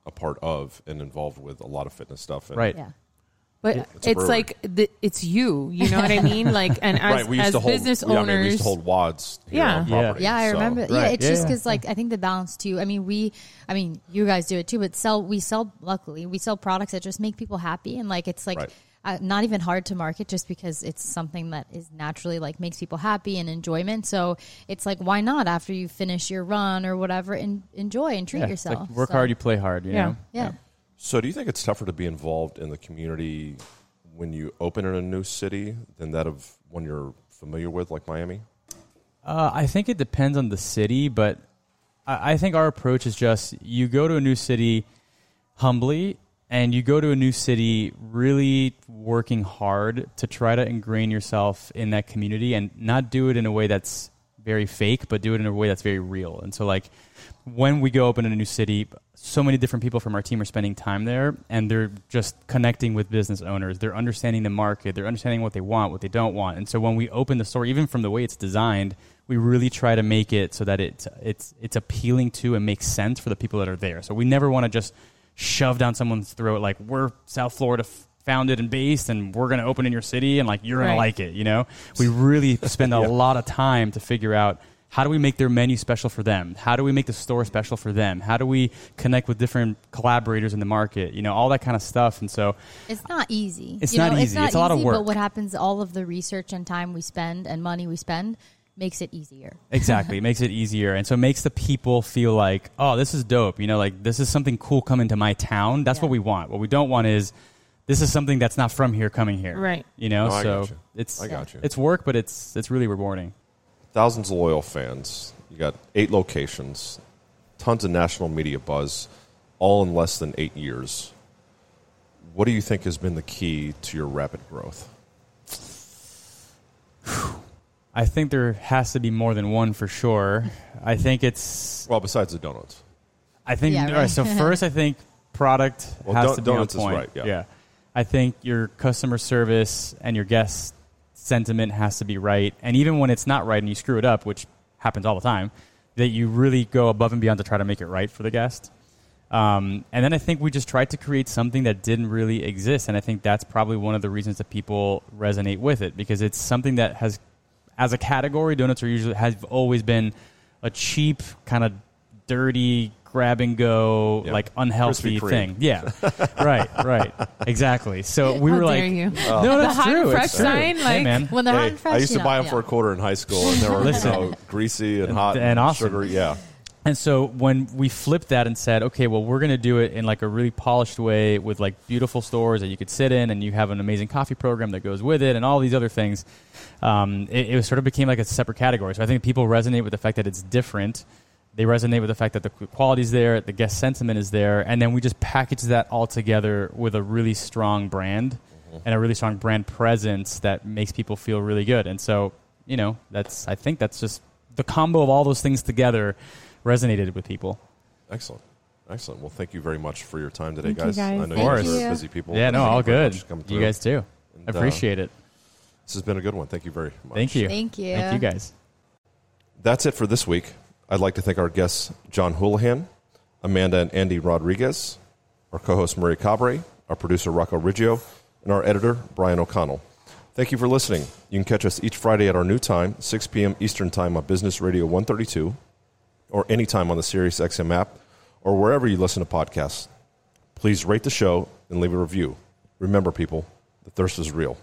a part of and involved with a lot of fitness stuff. And Right. Yeah. But It's it's like the, it's you. You know what I mean? Like, and as, right, we used as to hold business yeah, I mean, we used owners, to hold wads here Yeah. on Yeah. property. Yeah, I so- remember. Yeah, it's Yeah, just yeah. because like I think the balance too. I mean, we, I mean, you guys do it too, but sell we sell. Luckily, we sell products that just make people happy, and like it's like Right. uh, not even hard to market, just because it's something that is naturally like makes people happy and enjoyment. So it's like, why not after you finish your run or whatever, and enjoy and treat yeah, it's yourself. like work So, hard, you play hard. You Yeah. know. Yeah. So, do you think it's tougher to be involved in the community when you open in a new city than that of one you're familiar with, like Miami? Uh, I think it depends on the city, but I, I think our approach is just you go to a new city humbly and you go to a new city really working hard to try to ingrain yourself in that community and not do it in a way that's very fake, but do it in a way that's very real. And so, like, when we go open in a new city, so many different people from our team are spending time there and they're just connecting with business owners. They're understanding the market, they're understanding what they want, what they don't want. And so, when we open the store, even from the way it's designed, we really try to make it so that it's, it's, it's appealing to and makes sense for the people that are there. So, we never want to just shove down someone's throat like, we're South Florida founded and based and we're going to open in your city and like you're going to like it you know we really spend a lot of time to figure out how do we make their menu special for them how do we make the store special for them how do we connect with different collaborators in the market you know all that kind of stuff and so It's not easy. It's You not know, easy. It's a lot of easy, work. But what happens? All of the research and time we spend and money we spend makes it easier. exactly it makes it easier and so it makes the people feel like oh this is dope you know like this is something cool coming to my town that's Yeah. what we want what we don't want is this is something that's not from here coming here Right. you know No, I so got you. it's I got you. it's work but it's it's really rewarding Thousands of loyal fans. You got eight locations, tons of national media buzz, all in less than eight years. What do you think has been the key to your rapid growth? I think there has to be more than one for sure. I think it's. Well, besides the donuts. I think. Yeah, all right, right. so first, I think product Well, has don- to be on donuts is point. right, yeah. I think your customer service and your guest sentiment has to be right, and even when it's not right and you screw it up, which happens all the time, that you really go above and beyond to try to make it right for the guest. Um, and then I think we just tried to create something that didn't really exist, and I think that's probably one of the reasons that people resonate with it because it's something that has, as a category, donuts are usually have always been a cheap kind of dirty grab and go Yeah. like unhealthy thing. Yeah, right, right, exactly. So we How were dare like, you. no, The that's hot and true. fresh it's sign, hey like- man, When they're hot and fresh, I used to buy them yeah. for a quarter in high school, and they were you know, greasy and hot and awesome. sugary. Yeah, And so when we flipped that and said, okay, well, we're going to do it in like a really polished way with like beautiful stores that you could sit in and you have an amazing coffee program that goes with it and all these other things, um, it, it sort of became like a separate category. So I think people resonate with the fact that it's different. They resonate with the fact that the quality's there, the guest sentiment is there, and then we just package that all together with a really strong brand and a really strong brand presence that makes people feel really good. And so, you know, that's I think that's just the combo of all those things together resonated with people. excellent, excellent. Well, thank you very much for your time today, Thank you, guys. guys. I know Of you guys course. are busy people. Yeah, no, all good. much for coming You guys too. And, I uh, appreciate it. This has been a good one. Thank you very much. Thank you. Thank you. Thank you guys. That's it for this week. I'd like to thank our guests, John Hoolihan, Amanda and Andy Rodriguez, our co host, Marie Cabre, our producer, Rocco Riggio, and our editor, Brian O'Connell. Thank you for listening. You can catch us each Friday at our new time, 6 p.m. Eastern Time on Business Radio 132, or anytime on the Sirius XM app, or wherever you listen to podcasts. Please rate the show and leave a review. Remember, people, the thirst is real.